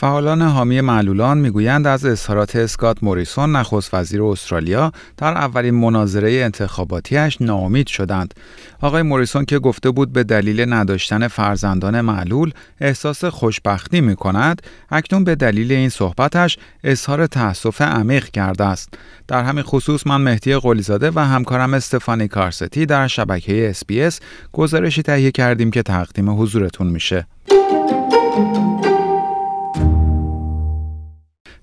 فعالان حامی معلولان می‌گویند از اظهارات اسکات موریسون نخست وزیر استرالیا در اولین مناظره انتخاباتیش ناامید شدند. آقای موریسون که گفته بود به دلیل نداشتن فرزندان معلول احساس خوشبختی می کند، اکنون به دلیل این صحبتش اظهار تأسف عمیق کرده است. در همین خصوص من مهدی قلیزاده و همکارم استفانی کارستی در شبکه SBS گزارشی تهیه کردیم که تقدیم حضورتون میشه.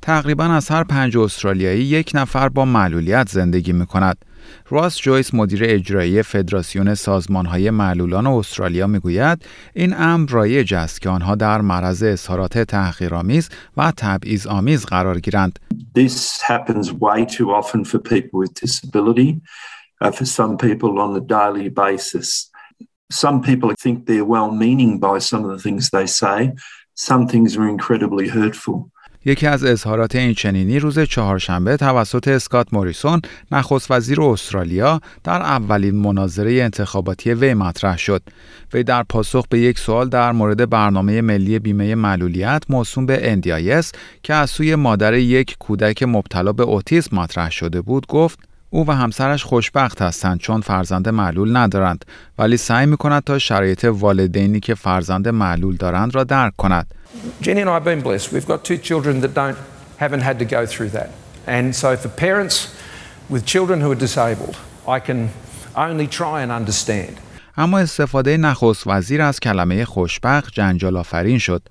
تقریبا از هر پنج استرالیایی یک نفر با معلولیت زندگی می کند. راس جویس مدیر اجرایی فدراسیون سازمانهای معلولان استرالیا می‌گوید این امر رایج است که آنها در معرض اظهارات تحقیرآمیز و تبعیض آمیز قرار گیرند. This happens way too often for people with disability, uh, for some people on a daily basis. Some people think they're well meaning by some of the things they say. Some things are incredibly hurtful. یکی از اظهارات این چنینی روز چهارشنبه توسط اسکات موریسون نخست وزیر استرالیا در اولین مناظره انتخاباتی وی مطرح شد. وی در پاسخ به یک سوال در مورد برنامه ملی بیمه معلولیت موسوم به NDIS که از سوی مادر یک کودک مبتلا به اوتیسم مطرح شده بود گفت او و همسرش خوشبخت هستند چون فرزند معلول ندارند ولی سعی می کند تا شرایط والدینی که فرزند معلول دارند را درک کند. Jenny and I have been blessed. We've got two children that don't haven't had to go through that. And so for parents with children who are disabled, I can only try and understand. اما استفاده نخست وزیر از کلمه خوشبخت جنجال آفرین شد.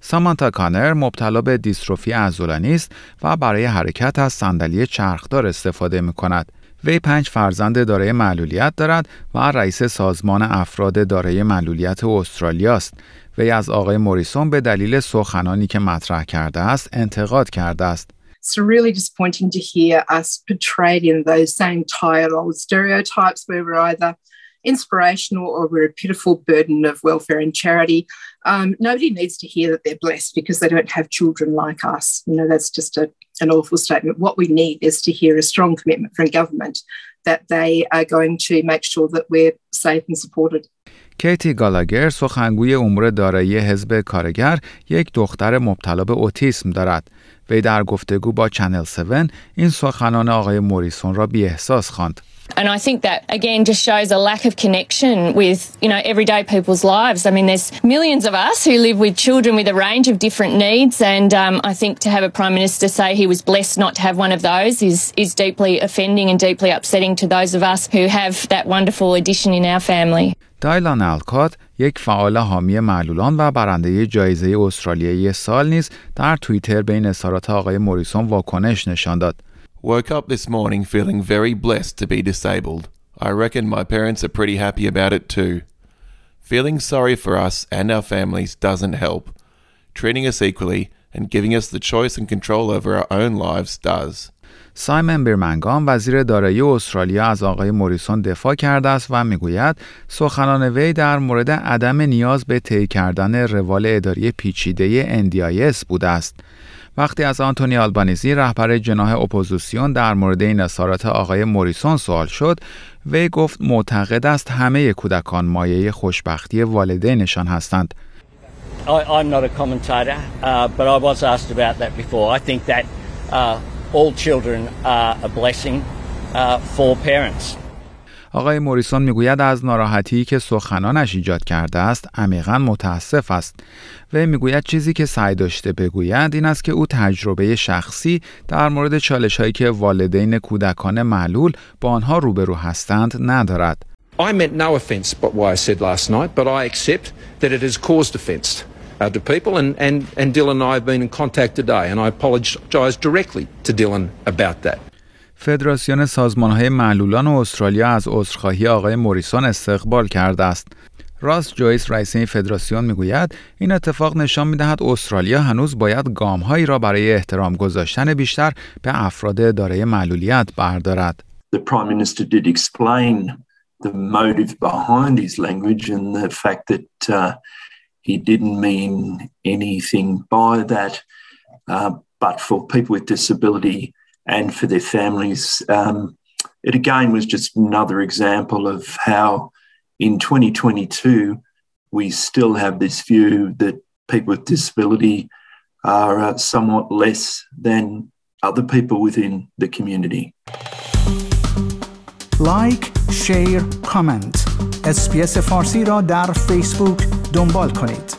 سامانتا کانر مبتلا به دیستروفی عضلانی است و برای حرکت از صندلی چرخدار استفاده می کند. وی پنج فرزند دارای معلولیت دارد و رئیس سازمان افراد دارای معلولیت استرالیا است. وی از آقای موریسون به دلیل سخنانی که مطرح کرده است انتقاد کرده است. It's really disappointing to hear us portrayed in those same tired old stereotypes where we're either inspirational or we're a pitiful burden of welfare and charity. Um, nobody needs to hear that they're blessed because they don't have children like us. You know, that's just a, an awful statement. What we need is to hear a strong commitment from government that they are going to make sure that we're safe and supported. کیتی گالاگر سخنگوی امور دارایی حزب کارگر یک دختر مبتلا به اوتیسم دارد. وی در گفتگو با چنل 7 این سخنان آقای موریسون را بی احساس خواند. And I think that again just shows a lack of connection with, you know, everyday people's lives. I mean, there's millions of us who live with children with a range of different needs. And um, I think to have a Prime Minister say he was blessed not to have one of those is, is deeply offending and deeply upsetting to those of us who have that wonderful addition in our family. دایلان الکات یک فعال حامی معلولان و برنده جایزه استرالیایی سال نیز در توییتر به این اظهارات آقای موریسون واکنش نشان داد. Woke up this morning feeling very blessed to be disabled. I reckon my parents are pretty happy about it too. Feeling sorry for us and our families doesn't help. Treating us equally and giving us the choice and control over our own lives does. سایمن بیرمنگام وزیر دارایی استرالیا از آقای موریسون دفاع کرده است و میگوید سخنان وی در مورد عدم نیاز به طی کردن روال اداری پیچیده NDIS بوده است. وقتی از آنتونی آلبانیزی رهبر جناح اپوزیسیون در مورد این اظهارات آقای موریسون سوال شد وی گفت معتقد است همه کودکان مایه خوشبختی والدینشان هستند I, I'm not a commentator, uh, but I was asked about that before. I think that uh, all children are a blessing uh, for parents. آقای موریسون می‌گوید از ناراحتی که سخنانش ایجاد کرده است عمیقا متاسف است. و می‌گوید چیزی که سعی داشته بگوید این است که او تجربه شخصی در مورد چالش هایی که والدین کودکان معلول با آنها روبرو هستند ندارد. I meant no offence by what I said last night, but I accept that it has caused offence uh, to people, and, and, and Dylan and I have been in contact today, and I apologise directly to Dylan about that. فدراسیون سازمانهای معلولان استرالیا از عذرخواهی آقای موریسون استقبال کرده است. راست جویس رئیس این فدراسیون می‌گوید این اتفاق نشان می‌دهد استرالیا هنوز باید گامهایی را برای احترام گذاشتن بیشتر به افراد دارای معلولیت بردارد. The Prime Minister did explain the motive behind his language and the fact that uh, he didn't mean anything by that. Uh, but for people with disability and for their families. Um, it again was just another example of how in 2022 we still have this view that people with disability are uh, somewhat less than other people within the community. لایک، شیر، کامنت. اسپیس فارسی را در فیسبوک دنبال کنید.